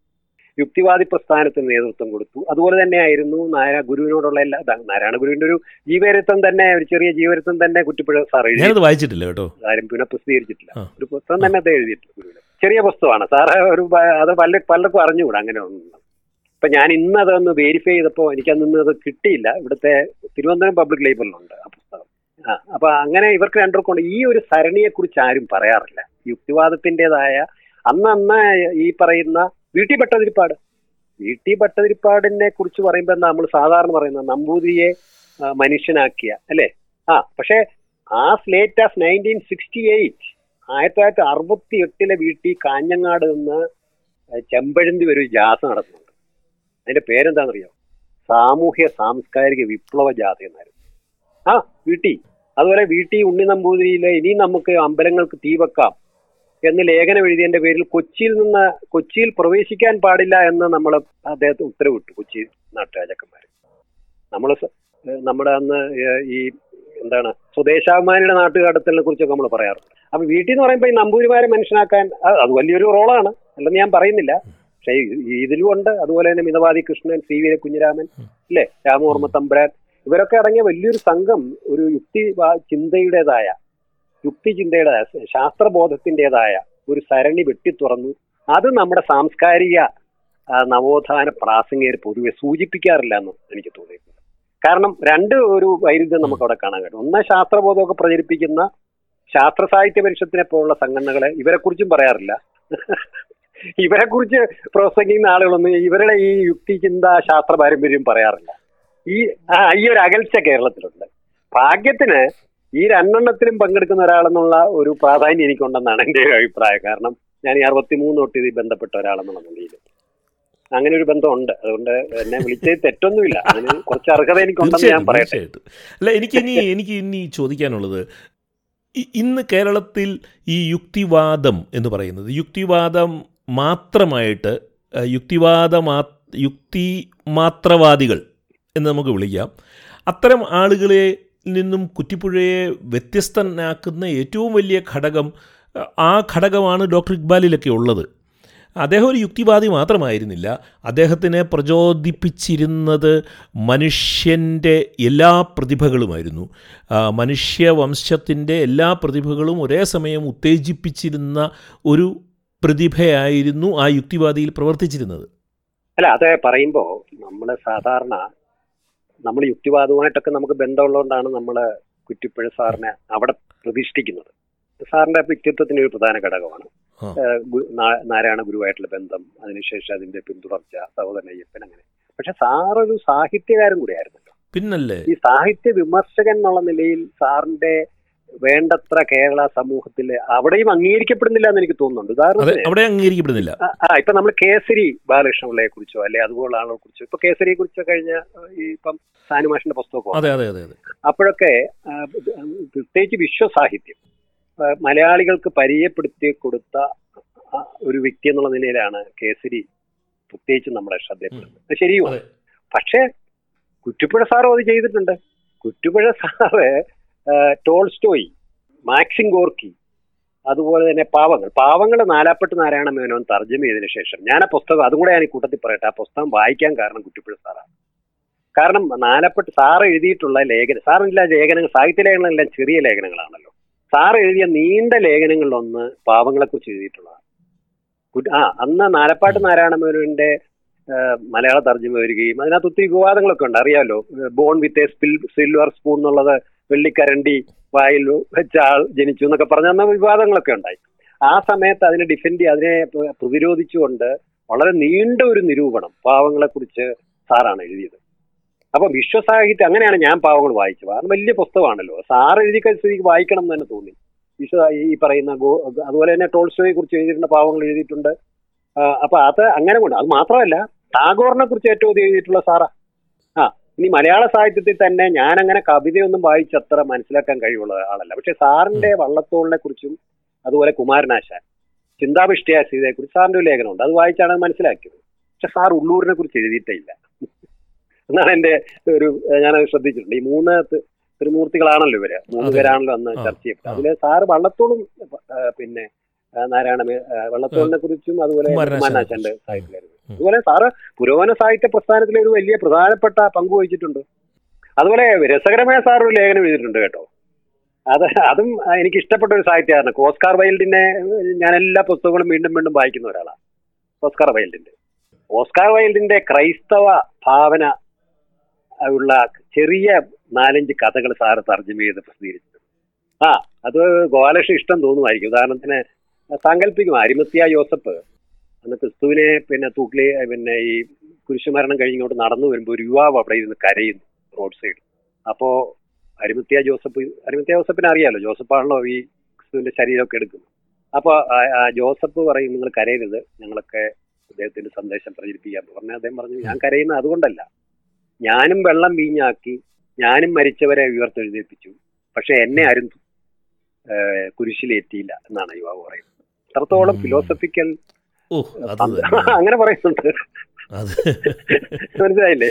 യുക്തിവാദി പ്രസ്ഥാനത്തിന് നേതൃത്വം കൊടുത്തു. അതുപോലെ തന്നെയായിരുന്നു നാരായണ ഗുരുവിനോടുള്ള എല്ലാ നാരായണ ഗുരുവിന്റെ ഒരു ജീവചരിത്രം തന്നെ ഒരു ചെറിയ ജീവചരിത്രം തന്നെ കുറ്റിപ്പുഴ സാർ എഴുതി. വായിച്ചിട്ടില്ല കേട്ടോ. ആരും പിന്നെ പ്രസിദ്ധീകരിച്ചിട്ടില്ല. ഒരു പുസ്തകം തന്നെ അത് എഴുതിയിട്ടില്ല ഗുരുവിന്. ചെറിയ പുസ്തകമാണ്. സാറ് ഒരു അത് പല പലർക്കും അറിഞ്ഞുകൂടാ അങ്ങനെ ഒന്നും. ഇപ്പൊ ഞാൻ ഇന്ന് അതൊന്ന് വെരിഫൈ ചെയ്തപ്പോൾ എനിക്ക് അന്ന് അത് കിട്ടിയില്ല. ഇവിടുത്തെ തിരുവനന്തപുരം പബ്ലിക് ലൈബ്രറിയിലുണ്ട് ആ പുസ്തകം. ആ അപ്പൊ അങ്ങനെ ഇവർക്ക് രണ്ടുപേർക്കും ഉണ്ട് ഈ ഒരു സരണിയെ കുറിച്ച് ആരും പറയാറില്ല. യുക്തിവാദത്തിന്റെതായ അന്നന്ന് അന്ന് ഈ പറയുന്ന വീട്ടി ഭട്ടതിരിപ്പാട് വീട്ടി ഭട്ടതിരിപ്പാടിനെ കുറിച്ച് പറയുമ്പോൾ നമ്മൾ സാധാരണ പറയുന്നത് നമ്പൂതിരിയെ മനുഷ്യനാക്കിയ അല്ലെ? ആ പക്ഷേ ആ slate of nineteen sixty eight ആയിരത്തി തൊള്ളായിരത്തി അറുപത്തി എട്ടിലെ വീട്ടിൽ കാഞ്ഞങ്ങാട് നിന്ന് ചെമ്പഴന്തി ഒരു ജാഥ നടത്തുന്നുണ്ട് അതിന്റെ പേരെന്താണെന്നറിയോ? സാമൂഹ്യ സാംസ്കാരിക വിപ്ലവ ജാഥ എന്നായിരുന്നു. ആ വീട്ടി അതുപോലെ വീട്ടി ഉണ്ണി നമ്പൂതിരിയിലെ ഇനി നമുക്ക് അമ്പലങ്ങൾക്ക് തീ വെക്കാം. എന്ന് ലേഖനം എഴുതിയതിന്റെ പേരിൽ കൊച്ചിയിൽ നിന്ന് കൊച്ചിയിൽ പ്രവേശിക്കാൻ പാടില്ല എന്ന് നമ്മൾ അദ്ദേഹത്തെ ഉത്തരവിട്ടു കൊച്ചി നാട്ടുരാജാക്കന്മാർ. നമ്മൾ നമ്മുടെ അന്ന് ഈ എന്താണ് സ്വദേശാഭിമാനിയുടെ നാട്ടുകടത്തലിനെ കുറിച്ചൊക്കെ നമ്മൾ പറയാറുണ്ട്. അപ്പൊ വീട്ടിൽ എന്ന് പറയുമ്പോൾ ഈ നമ്പൂരിമാരെ മനുഷ്യനാക്കാൻ അത് വലിയൊരു റോളാണ് അല്ലെന്ന് ഞാൻ പറയുന്നില്ല. പക്ഷേ ഇതിലും ഉണ്ട്. അതുപോലെ തന്നെ മിതവാദി കൃഷ്ണൻ സി വി കുഞ്ഞിരാമൻ അല്ലേ? രാമവർമ്മ തമ്പുരാൻ. ഇവരൊക്കെ അടങ്ങിയ വലിയൊരു സംഘം ഒരു യുക്തി ചിന്തയുടേതായ യുക്തി ചിന്തയുടേതായ ശാസ്ത്രബോധത്തിന്റെതായ ഒരു സരണി വെട്ടിത്തുറന്നു അത് നമ്മുടെ സാംസ്കാരിക നവോത്ഥാന പ്രാസംഗികർ പൊതുവെ സൂചിപ്പിക്കാറില്ല എന്ന് എനിക്ക് തോന്നിയിട്ടുണ്ട്. കാരണം രണ്ട് ഒരു വൈരുദ്ധ്യം നമുക്ക് അവിടെ കാണാൻ കഴിയും. ഒന്ന് ശാസ്ത്രബോധമൊക്കെ പ്രചരിപ്പിക്കുന്ന ശാസ്ത്ര സാഹിത്യ പരിഷത്തിനെ പോലുള്ള സംഘടനകളെ ഇവരെ കുറിച്ചും പറയാറില്ല. ഇവരെ കുറിച്ച് പ്രസംഗിക്കുന്ന ആളുകളൊന്നും ഇവരുടെ ഈ യുക്തി ചിന്ത ശാസ്ത്ര പാരമ്പര്യം പറയാറില്ല. ഈ ഈ ഒരു അകൽച്ച കേരളത്തിലുണ്ട്. ഭാഗ്യത്തിന് ഈ രണ്ടെണ്ണത്തിലും പങ്കെടുക്കുന്ന ഒരാളെന്നുള്ള ഒരു പ്രാധാന്യം എനിക്കുണ്ടെന്നാണ് എന്റെ ഒരു അഭിപ്രായം. കാരണം ഞാൻ ഈ അറുപത്തിമൂന്ന് തൊട്ട് ഇതിൽ ബന്ധപ്പെട്ട ഒരാളെന്നുള്ള നിലയിൽ. അങ്ങനെ ഒരു ബന്ധമുണ്ട്. അതുകൊണ്ട് എന്നെ വിളിച്ചത് തെറ്റൊന്നുമില്ല. അതിന് കുറച്ച് അർഹത എനിക്കുണ്ടെന്ന് ഞാൻ പറയട്ടെ. അല്ല എനിക്ക് ഇനി എനിക്ക് ഇനി ചോദിക്കാനുള്ളത് ഇന്ന് കേരളത്തിൽ ഈ യുക്തിവാദം എന്ന് പറയുന്നത് യുക്തിവാദം മാത്രമായിട്ട് യുക്തിവാദ മാ യുക്തി മാത്രവാദികൾ എന്ന് നമുക്ക് വിളിക്കാം. അത്തരം ആളുകളെ നിന്നും കുറ്റിപ്പുഴയെ വ്യത്യസ്തനാക്കുന്ന ഏറ്റവും വലിയ ഘടകം ആ ഘടകമാണ് ഡോക്ടർ ഇക്ബാലിലൊക്കെ ഉള്ളത്. അദ്ദേഹം ഒരു യുക്തിവാദി മാത്രമായിരുന്നില്ല. അദ്ദേഹത്തിനെ പ്രചോദിപ്പിച്ചിരുന്നത് മനുഷ്യന്റെ എല്ലാ പ്രതിഭകളുമായിരുന്നു. മനുഷ്യവംശത്തിന്റെ എല്ലാ പ്രതിഭകളും ഒരേ സമയം ഉത്തേജിപ്പിച്ചിരുന്ന ഒരു പ്രതിഭയായിരുന്നു ആ യുക്തിവാദിയിൽ പ്രവർത്തിച്ചിരുന്നത്. അല്ല അത് പറയുമ്പോൾ നമ്മൾ സാധാരണ നമ്മൾ യുക്തിവാദവുമായിട്ടൊക്കെ നമുക്ക് ബന്ധമുള്ളതുകൊണ്ടാണ് നമ്മൾ കുറ്റിപ്പുഴ സാറിനെ അവിടെ പ്രതിഷ്ഠിക്കുന്നത്. സാറിന്റെ വ്യക്തിത്വത്തിന് ഒരു പ്രധാന ഘടകമാണ്. നാരായണ ഗുരുവായിട്ടുള്ള ബന്ധം അതിനുശേഷം അതിന്റെ പിന്തുടർച്ച സഹോദരൻ അയ്യപ്പൻ അങ്ങനെ. പക്ഷെ സാറൊരു സാഹിത്യകാരൻ കൂടിയായിരുന്നല്ലോ. പിന്നല്ലേ? ഈ സാഹിത്യ വിമർശകൻ എന്നുള്ള നിലയിൽ സാറിന്റെ വേണ്ടത്ര കേരള സമൂഹത്തിൽ അവിടെയും അംഗീകരിക്കപ്പെടുന്നില്ല എന്ന് എനിക്ക് തോന്നുന്നുണ്ട്. ഉദാഹരണത്തിന് അവിടെ അംഗീകരിക്കപ്പെടുന്നില്ല. ആ, ഇപ്പൊ നമ്മൾ കേസരി ബാലകൃഷ്ണപിള്ളയെ കുറിച്ചോ അല്ലെ അതുപോലുള്ള ആളുകളെ കുറിച്ചോ ഇപ്പൊ കേസരിയെ കുറിച്ച് കഴിഞ്ഞ ഈ ഇപ്പം സാനുമാഷിന്റെ പുസ്തകം അപ്പോഴൊക്കെ പ്രത്യേകിച്ച് വിശ്വസാഹിത്യം മലയാളികൾക്ക് പരിചയപ്പെടുത്തി കൊടുത്ത ഒരു വ്യക്തി എന്നുള്ള നിലയിലാണ് കേസരി പ്രത്യേകിച്ച് നമ്മളെ ശ്രദ്ധയപ്പെടുന്നത് ശരിയോ ശരിയുമാണ്. പക്ഷേ കുറ്റിപ്പുഴ സാറും അത് ചെയ്തിട്ടുണ്ട്. Kuttipuzha sir Tolstoy Maxim Gorky അതുപോലെ തന്നെ പാവങ്ങൾ. പാവങ്ങൾ നാലാപ്പെട്ട് നാരായണ മേനോൻ തർജമ ചെയ്തതിനു ശേഷം ഞാൻ ആ പുസ്തകം അതും കൂടെ ഞാൻ ഈ കൂട്ടത്തിൽ പറയട്ടെ. ആ പുസ്തകം വായിക്കാൻ കാരണം കുറ്റിപ്പുഴ സാറാണ്. കാരണം നാലപ്പെട്ട് സാർ എഴുതിയിട്ടുള്ള ലേഖനം സാറിന്റെ ലേഖനങ്ങൾ സാഹിത്യ ലേഖനങ്ങളെല്ലാം ചെറിയ ലേഖനങ്ങളാണല്ലോ. സാർ എഴുതിയ നീണ്ട ലേഖനങ്ങളിലൊന്ന് പാവങ്ങളെ കുറിച്ച് എഴുതിയിട്ടുള്ളതാണ് ആ അന്ന് നാലപ്പാട്ട് നാരായണ മേനോന്റെ മലയാള തർജമ വരികയും അതിനകത്ത് ഒത്തിരി വിവാദങ്ങളൊക്കെ ഉണ്ട്. അറിയാമല്ലോ born with a spill silver spoon എന്നുള്ളത് വെള്ളിക്കരണ്ടി വായിൽ വെച്ച ആൾ ജനിച്ചു എന്നൊക്കെ പറഞ്ഞ വിവാദങ്ങളൊക്കെ ഉണ്ടായി. ആ സമയത്ത് അതിനെ ഡിഫെൻഡ് അതിനെ പ്രതിരോധിച്ചുകൊണ്ട് വളരെ നീണ്ട ഒരു നിരൂപണം പാവങ്ങളെ കുറിച്ച് സാറാണ് എഴുതിയത്. അപ്പൊ വിശ്വസാഹിത്യം അങ്ങനെയാണ് ഞാൻ പാവങ്ങൾ വായിച്ചത്. കാരണം വലിയ പുസ്തകമാണല്ലോ. സാർ എഴുതി സ്ഥിതിക്ക് വായിക്കണം എന്ന് തന്നെ തോന്നി. വിശ്വ ഈ പറയുന്ന ഗോ അതുപോലെ തന്നെ ടോൾസ്റ്റോയെ കുറിച്ച് എഴുതിയിട്ടുണ്ട് പാവങ്ങൾ എഴുതിയിട്ടുണ്ട്. അപ്പൊ അത് അങ്ങനെ കൊണ്ട് അത് മാത്രമല്ല ടാഗോറിനെ കുറിച്ച് ഏറ്റവും എഴുതിയിട്ടുള്ള സാറാ. ഇനി മലയാള സാഹിത്യത്തിൽ തന്നെ ഞാൻ അങ്ങനെ കവിതയൊന്നും വായിച്ചത്ര മനസ്സിലാക്കാൻ കഴിവുള്ള ആളല്ല. പക്ഷെ സാറിന്റെ വള്ളത്തോളിനെ കുറിച്ചും അതുപോലെ കുമാരനാശാൻ ചിന്താവിഷ്ടയ സീതയെ കുറിച്ച് സാറിന്റെ ഒരു ലേഖനമുണ്ട്. അത് വായിച്ചാണ് അത് മനസ്സിലാക്കിയത്. പക്ഷെ സാർ ഉള്ളൂരിനെ കുറിച്ച് എഴുതിയിട്ടില്ല. എന്നാണ് എന്റെ ഒരു ഞാനത് ശ്രദ്ധിച്ചിട്ടുണ്ട്. ഈ മൂന്ന് ത്രിമൂർത്തികളാണല്ലോ ഇവർ. മൂന്ന്. പേരാണല്ലോ അന്ന് ചർച്ച ചെയ്യപ്പെട്ടത്. അതിൽ അതിൽ സാറ് വള്ളത്തോളും പിന്നെ നാരായണ വള്ളത്തോളിനെ കുറിച്ചും അതുപോലെ കുമാരനാശാനെ കുമാരനാശാന്റെ കുറിച്ചും. അതുപോലെ സാറ് പുരോഗമന സാഹിത്യ പ്രസ്ഥാനത്തിലെ ഒരു വലിയ പ്രധാനപ്പെട്ട പങ്ക് വഹിച്ചിട്ടുണ്ട്. അതുപോലെ രസകരമായ സാർ ഒരു ലേഖനം എഴുതിയിട്ടുണ്ട് കേട്ടോ. അത് അതും എനിക്ക് ഇഷ്ടപ്പെട്ട ഒരു സാഹിത്യകാരനാണ്. ഓസ്കാർ വൈൽഡിനെ ഞാൻ എല്ലാ പുസ്തകങ്ങളും വീണ്ടും വീണ്ടും വായിക്കുന്ന ഒരാളാണ്. ഓസ്കാർ വൈൽഡിന്റെ ഓസ്കാർ വൈൽഡിന്റെ ക്രൈസ്തവ ഭാവന ഉള്ള ചെറിയ നാലഞ്ച് കഥകൾ സാറ് തർജമ ചെയ്ത് പ്രസിദ്ധീകരിച്ചിട്ടുണ്ട്. ആ അത് ഗോപാലകൃഷ്ണ ഇഷ്ടം തോന്നുമായിരിക്കും. ഉദാഹരണത്തിന് സാങ്കല്പികം അരിമത്തിയ ജോസഫ് അന്ന് ക്രിസ്തുവിനെ പിന്നെ തൂക്കിലെ പിന്നെ ഈ കുരിശുമരണം കഴിഞ്ഞിങ്ങോട്ട് നടന്നു വരുമ്പോൾ ഒരു യുവാവ് അവിടെ ഇരുന്ന് കരയുന്നു റോഡ് സൈഡ് അപ്പോ അരിമത്തിയ ജോസഫ് അരിമത്തിയ ജോസഫിനെ അറിയാലോ? ജോസഫാണല്ലോ ഈ ക്രിസ്തുവിന്റെ ശരീരമൊക്കെ എടുക്കുന്നത്. അപ്പൊ ആ- ആ ജോസഫ് പറയും നിങ്ങൾ കരയരുത് ഞങ്ങളൊക്കെ അദ്ദേഹത്തിന്റെ സന്ദേശം പ്രചരിപ്പിക്കാൻ പറഞ്ഞ അദ്ദേഹം പറഞ്ഞു ഞാൻ കരയുന്ന അതുകൊണ്ടല്ല. ഞാനും വെള്ളം വീഞ്ഞാക്കി ഞാനും മരിച്ചവരെ ഉയർത്തെഴുന്നേൽപ്പിച്ചു. പക്ഷെ എന്നെ ആരും കുരിശിലെത്തിയില്ല കുരിശിലേറ്റിയില്ല എന്നാണ് യുവാവ് പറയുന്നത്. അത്രത്തോളം ഫിലോസഫിക്കൽ അങ്ങനെ പറയുന്നുണ്ട്. മനസ്സിലായില്ലേ?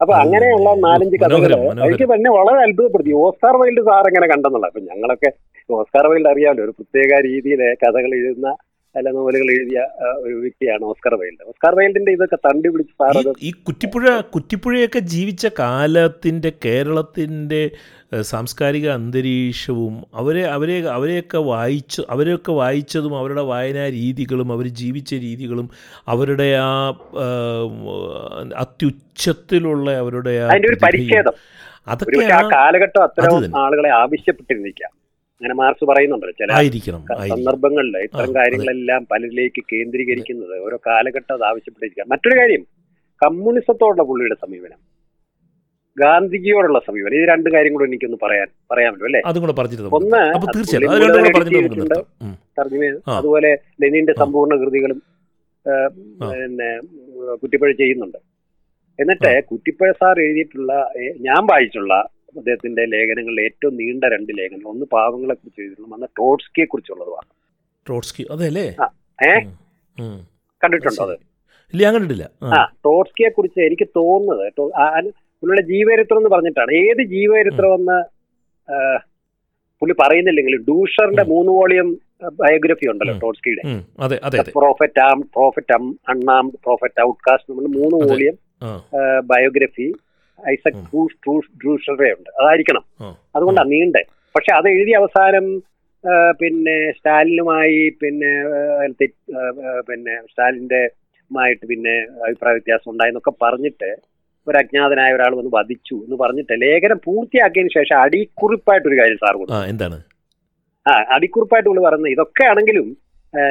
അപ്പൊ അങ്ങനെയുള്ള നാലഞ്ച് കഥകൾ. എനിക്ക് തന്നെ വളരെ അത്ഭുതപ്പെടുത്തി. ഓസ്കാർ വൈൽഡ് സാർ എങ്ങനെ കണ്ടെന്നുള്ള അപ്പൊ ഞങ്ങളൊക്കെ ഓസ്കാർ വൈൽഡ് അറിയാമല്ലോ. ഒരു പ്രത്യേക രീതിയിൽ കഥകൾ എഴുതുന്ന അല്ല നോവലുകൾ എഴുതിയ ഒരു വ്യക്തിയാണ് ഓസ്കാർ വൈൽഡ്. ഓസ്കാർ വൈൽഡിന്റെ ഇതൊക്കെ തണ്ടി പിടിച്ച് സാറത് ഈ- കുറ്റിപ്പുഴ കുറ്റിപ്പുഴയൊക്കെ ജീവിച്ച കാലത്തിന്റെ കേരളത്തിന്റെ സാംസ്കാരിക അന്തരീക്ഷവും അവരെ അവരെ അവരെയൊക്കെ വായിച്ചു അവരെയൊക്കെ വായിച്ചതും അവരുടെ വായനാ രീതികളും അവർ ജീവിച്ച രീതികളും അവരുടെ ആ അത്യുച്ചത്തിലുള്ള അവരുടെ ആ അതൊക്കെ ആ കാലഘട്ടം അത്ര അത്തരം ആളുകളെ ആവശ്യപ്പെട്ടിരുന്നിരിക്കാം. അങ്ങനെ മാർക്സ് പറയുന്നുണ്ട് ചില സന്ദർഭങ്ങളിൽ ഇത്തരം കാര്യങ്ങളെല്ലാം പലരിലേക്ക് കേന്ദ്രീകരിക്കുന്നത് ഓരോ കാലഘട്ടം അത് ആവശ്യപ്പെട്ടിരിക്കുക. മറ്റൊരു കാര്യം കമ്മ്യൂണിസത്തോടുള്ള പുള്ളിയുടെ സമീപനം. ഗാന്ധിജിയോടുള്ള സമീപനം. ഈ രണ്ട് കാര്യം കൂടെ എനിക്കൊന്ന് പറയാൻ പറയാൻ അല്ലേ? അല്ലെ ഒന്ന്. അതുപോലെ ലെനിന്റെ സമ്പൂർണ കൃതികളും. പിന്നെ കുറ്റിപ്പഴ ചെയ്യുന്നുണ്ട്. എന്നിട്ട് കുറ്റിപ്പഴ സാർ എഴുതിയിട്ടുള്ള ഞാൻ വായിച്ചുള്ള അദ്ദേഹത്തിന്റെ ലേഖനങ്ങളിൽ ഏറ്റവും നീണ്ട രണ്ട് ലേഖനങ്ങൾ. ഒന്ന് പാവങ്ങളെ കുറിച്ച് എഴുതിയിട്ടുള്ള അന്ന് ടോട്സ്കിയെ കുറിച്ചുള്ളതുമാണ്. ടോട്സ്കി അതെ അല്ലേ ആ, ഏ? ഉം. ഉം. കണ്ടിട്ടുണ്ടോ അത്? ഇല്ല ഞാൻ കണ്ടിട്ടില്ല. ആ. ടോട്സ്കിയെ കുറിച്ച് എനിക്ക് തോന്നുന്നത് പുള്ളിയുടെ ജീവചരിത്രം എന്ന് പറഞ്ഞിട്ടാണ്. ഏത് ജീവചരിത്രം എന്ന് പുള്ളി പറയുന്നില്ലെങ്കിലും ഡൂഷറിന്റെ മൂന്ന് വോളിയം ബയോഗ്രഫി ഉണ്ടല്ലോ ടോട്സ്കിയുടെ പ്രോഫറ്റ് ആം പ്രോഫറ്റ് അം അണ്ണാം പ്രോഫറ്റ് ഔട്ട്കാസ്റ്റ് നമ്മൾ മൂന്ന് വോളിയം ബയോഗ്രഫി. ഐസക് ഉം. ട്രൂസ് ട്രൂസ് ഡ്രൂഷറുടെ ഉണ്ട്. അതായിരിക്കണം. അതുകൊണ്ടാണ് നീണ്ടേ. പക്ഷെ അത് എഴുതിയ അവസാനം പിന്നെ സ്റ്റാലിനുമായി പിന്നെ പിന്നെ സ്റ്റാലിന്റെ മായിട്ട് പിന്നെ അഭിപ്രായ വ്യത്യാസം ഉണ്ടായെന്നൊക്കെ പറഞ്ഞിട്ട് ഒരു അജ്ഞാതനായ ഒരാൾ വന്ന് വധിച്ചു എന്ന് പറഞ്ഞിട്ട് ലേഖനം പൂർത്തിയാക്കിയതിന് ശേഷം അടിക്കുറിപ്പായിട്ടൊരു കാര്യം സാർ കൊടുത്തു. ആ എന്താണ്? ആ അടിക്കുറിപ്പായിട്ട് പുള്ളി പറയുന്നത് ഇതൊക്കെ ആണെങ്കിലും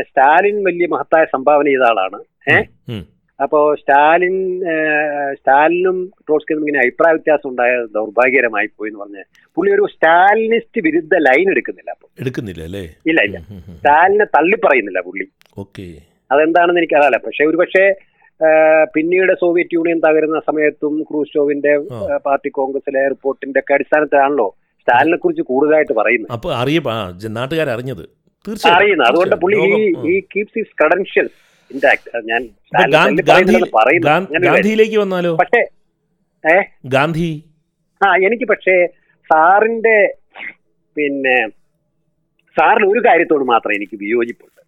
സ്റ്റാലിൻ വലിയ മഹത്തായ സംഭാവന ചെയ്ത ആളാണ്. ഏ? അപ്പോ സ്റ്റാലിൻ സ്റ്റാലിനും ട്രോസ്കിനും ഇങ്ങനെ അഭിപ്രായ വ്യത്യാസം ഉണ്ടായ ദൗർഭാഗ്യകരമായി പോയി എന്ന് പറഞ്ഞ് പുള്ളി ഒരു സ്റ്റാലിനിസ്റ്റ് വിരുദ്ധ ലൈൻ എടുക്കുന്നില്ല അപ്പൊ. എടുക്കുന്നില്ല അല്ലേ? ഇല്ല ഇല്ല. സ്റ്റാലിനെ തള്ളി പറയുന്നില്ല പുള്ളി. ഓക്കെ. അതെന്താണെന്ന് എനിക്ക് എനിക്കറിയാല പക്ഷെ ഒരു പക്ഷേ പിന്നീട് സോവിയറ്റ് യൂണിയൻ തകരുന്ന സമയത്തും ക്രൂസ്റ്റോവിന്റെ പാർട്ടി കോൺഗ്രസിലെ റിപ്പോർട്ടിന്റെ ഒക്കെ അടിസ്ഥാനത്തിലാണല്ലോ സ്റ്റാലിനെ കുറിച്ച് കൂടുതലായിട്ട് പറയുന്നത്. അപ്പൊ അറിയാ നാട്ടുകാരറിഞ്ഞത്. അറിയുന്നത്. അതുകൊണ്ട് പുള്ളി ഈ കീപ്സ് ഹിസ് ക്രെഡൻഷ്യൽസ് ഇൻടാക്ട് ഞാൻ. ഗാന്ധിയിലേക്ക് വന്നാലോ? പക്ഷേ ഗാന്ധി. ആ എനിക്ക് പക്ഷേ സാറിന്റെ പിന്നെ സാറിന് ഒരു കാര്യത്തോട് മാത്രം എനിക്ക് വിയോജിപ്പുണ്ട്.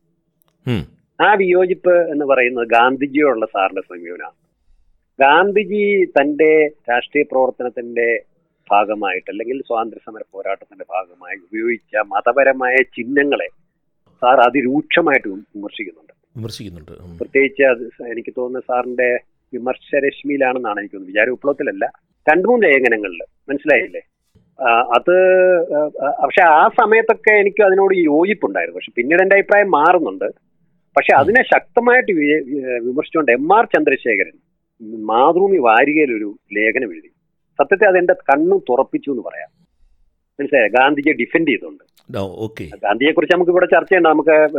ആ വിയോജിപ്പ് എന്ന് പറയുന്നത് ഗാന്ധിജിയോടുള്ള സാറിന്റെ സമീപനമാണ്. ഗാന്ധിജി തന്റെ രാഷ്ട്രീയ പ്രവർത്തനത്തിന്റെ ഭാഗമായിട്ട് അല്ലെങ്കിൽ സ്വാതന്ത്ര്യ സമര പോരാട്ടത്തിന്റെ ഭാഗമായി ഉപയോഗിച്ച മതപരമായ ചിഹ്നങ്ങളെ സാർ അതിരൂക്ഷമായിട്ട് വിമർശിക്കുന്നുണ്ട്. വിമർശിക്കുന്നുണ്ട്. പ്രത്യേകിച്ച് അത് എനിക്ക് തോന്നുന്നത് സാറിന്റെ വിമർശരശ്മിയിലാണെന്നാണ് എനിക്ക് തോന്നുന്നത്. വിചാര വിപ്ലവത്തിലല്ല രണ്ടു മൂന്ന് ലേഖനങ്ങളിൽ മനസ്സിലായില്ലേ? അത് പക്ഷെ ആ സമയത്തൊക്കെ എനിക്ക് അതിനോട് യോജിപ്പുണ്ടായിരുന്നു. പക്ഷെ പിന്നീട് എന്റെ അഭിപ്രായം മാറുന്നുണ്ട്. പക്ഷെ അതിനെ ശക്തമായിട്ട് വിമർശിച്ചുകൊണ്ട് എം ആർ ചന്ദ്രശേഖരൻ മാതൃഭൂമി വാരികയിൽ ഒരു ലേഖനം എഴുതി. സത്യത്തെ അതെന്റെ കണ്ണു തുറപ്പിച്ചു എന്ന് പറയാം. മനസ്സിലായോ? ഗാന്ധിജിയെ ഡിഫെൻഡ് ചെയ്തുകൊണ്ട് ഗാന്ധിയെ കുറിച്ച് നമുക്ക് ഇവിടെ ചർച്ച ചെയ്യണം നമുക്ക്.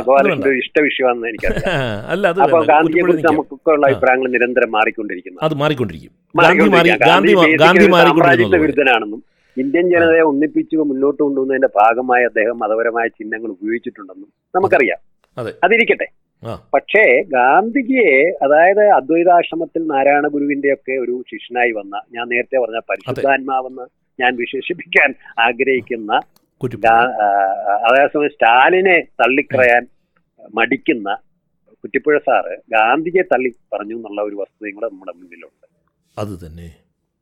ഗോപാലകൃഷ്ണന്റെ ഇഷ്ട വിഷയമാണെന്ന് എനിക്കറിയാം. അപ്പൊ ഗാന്ധിയെ കുറിച്ച് നമുക്കുള്ള നമുക്കൊക്കെ ഉള്ള അഭിപ്രായങ്ങൾ നിരന്തരം മാറിക്കൊണ്ടിരിക്കുന്നു. അത് മാറിക്കൊണ്ടിരിക്കും. ഗാന്ധി വിരുദ്ധനാണെന്നും ഇന്ത്യൻ ജനതയെ ഒന്നിപ്പിച്ച് മുന്നോട്ട് കൊണ്ടുവന്നതിന്റെ ഭാഗമായി അദ്ദേഹം മതപരമായ ചിഹ്നങ്ങൾ ഉപയോഗിച്ചിട്ടുണ്ടെന്നും നമുക്കറിയാം. അതെ. അതിരിക്കട്ടെ. പക്ഷേ ഗാന്ധിജിയെ അതായത് അദ്വൈതാശ്രമത്തിൽ നാരായണ ഗുരുവിന്റെ ഒക്കെ ഒരു ശിഷ്യനായി വന്ന ഞാൻ നേരത്തെ പറഞ്ഞ പരിശുദ്ധാത്മാവെന്ന് ഞാൻ വിശേഷിപ്പിക്കാൻ ആഗ്രഹിക്കുന്ന അതേസമയം സ്റ്റാലിനെ തള്ളിക്കളയാൻ മടിക്കുന്ന കുറ്റിപ്പുഴ സാറ് ഗാന്ധിജിയെ തള്ളി പറഞ്ഞു എന്നുള്ള ഒരു വസ്തുതയും കൂടെ നമ്മുടെ മുന്നിലുണ്ട്. അത് തന്നെ.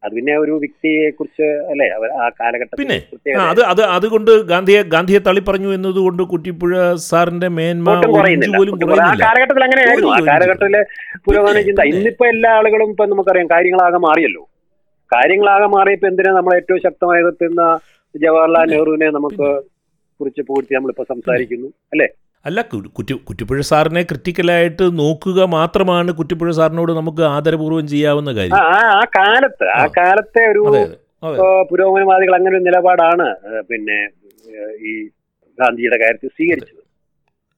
അത് പിന്നെ ഒരു വ്യക്തിയെ കുറിച്ച് അല്ലേ ആ കാലഘട്ടത്തിൽ പിന്നെ? അത് അത് അതുകൊണ്ട് ഗാന്ധിയെ ഗാന്ധിയെ തള്ളി പറഞ്ഞു എന്നതുകൊണ്ട് കുറ്റിപ്പുഴ സാറിന്റെ മേന്മ ആ കാലഘട്ടത്തിൽ അങ്ങനെയായിരുന്നു. ആ കാലഘട്ടത്തിലെ പുരോഗമന ചിന്ത. ഇന്നിപ്പോ എല്ലാ ആളുകളും ഇപ്പൊ നമുക്കറിയാം കാര്യങ്ങളാകെ മാറിയല്ലോ. കാര്യങ്ങളാകെ മാറിയപ്പോ എന്തിനാ നമ്മൾ ഏറ്റവും ശക്തമായി ജവഹർലാൽ നെഹ്റുവിനെ നമുക്ക് കുറിച്ച് പൂർത്തി നമ്മളിപ്പോ സംസാരിക്കുന്നു അല്ലേ? അല്ല കുറ്റി കുറ്റിപ്പുഴ സാറിനെ ക്രിറ്റിക്കലായിട്ട് നോക്കുക മാത്രമാണ് കുറ്റിപ്പുഴ സാറിനോട് നമുക്ക് ആദരപൂർവം ചെയ്യാവുന്ന കാര്യം. ആ- കാലത്ത് ആ. കാലത്തെ ഒരു പുരോഗമനവാദികൾ അങ്ങനെ ഒരു നിലപാടാണ് പിന്നെ ഈ ഗാന്ധിയുടെ കാര്യത്തിൽ സ്വീകരിച്ചത്.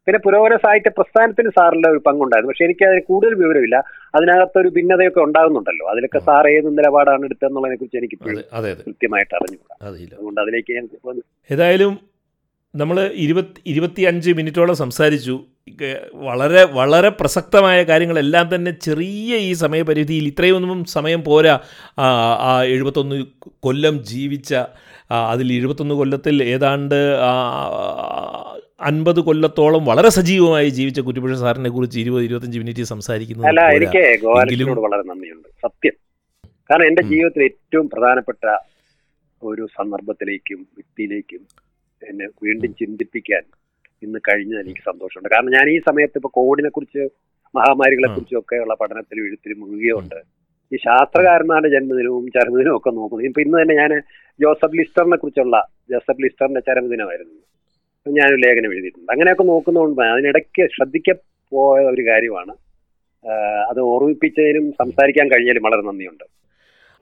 പിന്നെ പുരോഗമന സാഹിത്യ പ്രസ്ഥാനത്തിന് സാറിന്റെ ഒരു പങ്കുണ്ടായിരുന്നു. പക്ഷെ എനിക്ക് അതിന് കൂടുതൽ വിവരമില്ല. അതിനകത്തൊരു ഭിന്നതയൊക്കെ ഉണ്ടാകുന്നുണ്ടല്ലോ. അതിലൊക്കെ സാർ ഏത് നിലപാടാണ് എടുത്തതെന്നുള്ളതിനെ കുറിച്ച് എനിക്ക് കൃത്യമായിട്ട് അറിഞ്ഞു അതുകൊണ്ട് അതിലേക്ക് ഞാൻ ഏതായാലും നമ്മൾ ഇരുപത്തി ഇരുപത്തിയഞ്ച് മിനിറ്റോളം സംസാരിച്ചു. വളരെ വളരെ പ്രസക്തമായ കാര്യങ്ങളെല്ലാം തന്നെ ചെറിയ ഈ സമയപരിധിയിൽ ഇത്രയൊന്നും സമയം പോരാ. ആ, എഴുപത്തൊന്ന് കൊല്ലം ജീവിച്ച അതിൽ എഴുപത്തൊന്ന് കൊല്ലത്തിൽ ഏതാണ്ട് അൻപത് കൊല്ലത്തോളം വളരെ സജീവമായി ജീവിച്ച കുറ്റിപ്പുഴ സാറിനെ കുറിച്ച് ഇരുപത് ഇരുപത്തഞ്ച് മിനിറ്റ് സംസാരിക്കുന്നത് അല്ല പോരാ. എനിക്ക് ഗോപാലകൃഷ്ണനോട് വളരെ നന്ദിയുണ്ട്. സത്യം. കാരണം എന്റെ ജീവിതത്തിൽ ഏറ്റവും പ്രധാനപ്പെട്ട ഒരു സന്ദർഭത്തിലേക്കും വ്യക്തിയിലേക്കും എന്നെ വീണ്ടും ചിന്തിപ്പിക്കാൻ ഇന്ന് കഴിഞ്ഞതിൽ എനിക്ക് സന്തോഷമുണ്ട്. കാരണം ഞാൻ ഈ സമയത്ത് ഇപ്പൊ കോവിഡിനെ കുറിച്ച് മഹാമാരികളെ കുറിച്ചും ഒക്കെ ഉള്ള പഠനത്തിലും എഴുത്തിലും മുഴുകിയുണ്ട് ഈ ശാസ്ത്രകാരന്മാരുടെ ജന്മദിനവും ചരമദിനവും ഒക്കെ നോക്കുന്നത് ഇപ്പൊ ഇന്ന് തന്നെ ഞാൻ ജോസഫ് ലിസ്റ്ററിനെ കുറിച്ചുള്ള ജോസഫ് ലിസ്റ്ററിന്റെ ചരമദിനമായിരുന്നു. ഞാനൊരു ലേഖനം എഴുതിയിട്ടുണ്ട്. അങ്ങനെയൊക്കെ നോക്കുന്നതുകൊണ്ട് അതിനിടയ്ക്ക് ശ്രദ്ധിക്കപ്പോയ ഒരു കാര്യമാണ് അത് ഓർമ്മിപ്പിച്ചതിനും സംസാരിക്കാൻ കഴിഞ്ഞാലും വളരെ നന്ദിയുണ്ട്.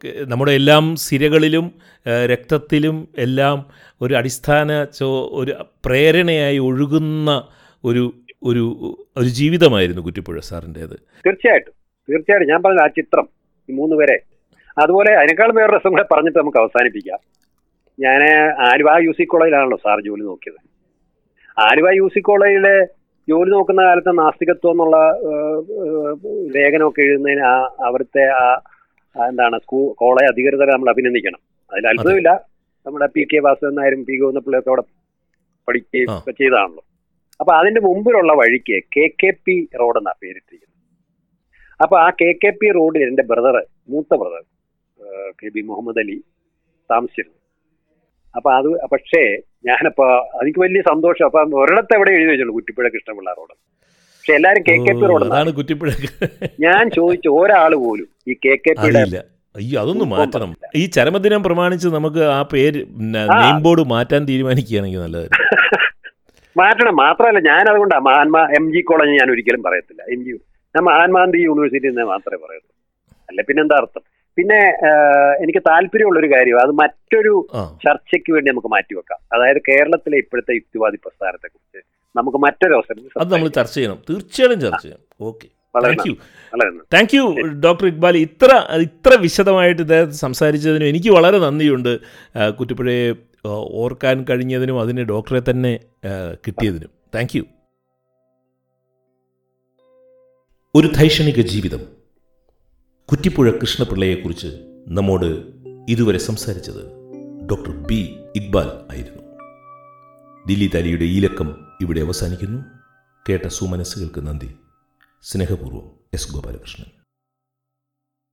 നമ്മുടെ എല്ലാം സിരകളിലും രക്തത്തിലും എല്ലാം ഒരു അടിസ്ഥാന ചോ ഒരു പ്രേരണയായി ഒഴുകുന്ന ഒരു ഒരു ഒരു ജീവിതമായിരുന്നു കുറ്റിപ്പുഴ സാറിന്റേത്. തീർച്ചയായിട്ടും. തീർച്ചയായിട്ടും. ഞാൻ പറഞ്ഞ ആ ചിത്രം ഈ മൂന്ന് പേരെ അതുപോലെ അതിനേക്കാൾ വേറെ രസം കൂടെ പറഞ്ഞിട്ട് നമുക്ക് അവസാനിപ്പിക്കാം. ഞാൻ ആലുവ യു സി കോളേജിലാണല്ലോ സാർ ജോലി നോക്കിയത്. ആലുവ യു സി കോളേജിലെ ജോലി നോക്കുന്ന കാലത്ത് നാസ്തികത്വം എന്നുള്ള ലേഖനമൊക്കെ എഴുതുന്നതിന് ആ അവിടുത്തെ ആ എന്താണ് സ്കൂൾ കോളേജ് അധികൃതരെ നമ്മൾ അഭിനന്ദിക്കണം. അതിൽ അത്ഭുതമില്ല. നമ്മുടെ പി കെ വാസുദേവൻ നായരും പി ഗോവിന്ദപ്പിള്ളയൊക്കെ അവിടെ പഠിക്കുകയും. ഒക്കെ ചെയ്തതാണല്ലോ അപ്പൊ അതിന്റെ മുമ്പിലുള്ള വഴിക്ക് കെ കെ പി റോഡ് എന്നാ പേരിട്ടിരിക്കുന്നത്. അപ്പൊ ആ കെ കെ പി റോഡിൽ എന്റെ ബ്രദർ മൂത്ത brother K B Muhammad Ali താമസിച്ചിരുന്നു. അപ്പൊ അത് പക്ഷേ ഞാനപ്പോ എനിക്ക് വലിയ സന്തോഷം. അപ്പൊ ഒരിടത്ത് എവിടെ എഴുതി വെച്ചുള്ളൂ കുറ്റിപ്പുഴ കൃഷ്ണപിള്ള റോഡ്. പക്ഷെ എല്ലാരും K K P road Kuttippuzha. ഞാൻ ചോദിച്ചു ഒരാൾ പോലും ഈ കെ കെ പിയുടെ അയ്യോ അതൊന്നും മാറ്റണം. ഈ ചരമദിനം പ്രമാണിച്ച് നമുക്ക് ആ പേര് നെയിം ബോർഡ് മാറ്റാൻ തീരുമാനിക്കുകയാണെങ്കിൽ നല്ലത് മാറ്റണം. മാത്രമല്ല ഞാൻ അതുകൊണ്ടാണ് മഹാത്മാ എം ജി കോളേജ് ഞാൻ ഒരിക്കലും പറയത്തില്ല. എം ജി ഞാൻ മഹാത്മാഗാന്ധി യൂണിവേഴ്സിറ്റി എന്ന് മാത്രമേ പറയത്തുള്ളൂ. അല്ല പിന്നെ എന്താ അർത്ഥം? പിന്നെ എനിക്ക് താല്പര്യമുള്ള ഒരു കാര്യം അത് മറ്റൊരു ചർച്ചയ്ക്ക് വേണ്ടി നമുക്ക് മാറ്റിവെക്കാം. അതായത് കേരളത്തിലെ ഇപ്പോഴത്തെ യുക്തിവാദി പ്രസ്ഥാനത്തെ കുറിച്ച് നമുക്ക് മറ്റൊരു അവസരത്തിൽ അത് നമ്മൾ ചർച്ച ചെയ്യണം. തീർച്ചയായും ചർച്ച ചെയ്യാം okay. Thank you. Thank you doctor Iqbal ഇത്ര ഇത്ര വിശദമായിട്ട് ഇദ്ദേഹം സംസാരിച്ചതിനും എനിക്ക് വളരെ നന്ദിയുണ്ട്. കുറ്റിപ്പുഴയെ ഓർക്കാൻ കഴിഞ്ഞതിനും അതിന് ഡോക്ടറെ തന്നെ കിട്ടിയതിനും. Thank you. ഒരു ധൈഷണിക ജീവിതം. കുറ്റിപ്പുഴ കൃഷ്ണപിള്ളയെക്കുറിച്ച് നമ്മോട് ഇതുവരെ സംസാരിച്ചത് ഡോക്ടർ ബി ഇക്ബാൽ ആയിരുന്നു. ദില്ലി താലിയുടെ ഈ ലക്കം ഇവിടെ അവസാനിക്കുന്നു. കേട്ട സുമനസ്സുകൾക്ക് നന്ദി. സ്നേഹപൂർവം എസ് ഗോപാലകൃഷ്ണൻ.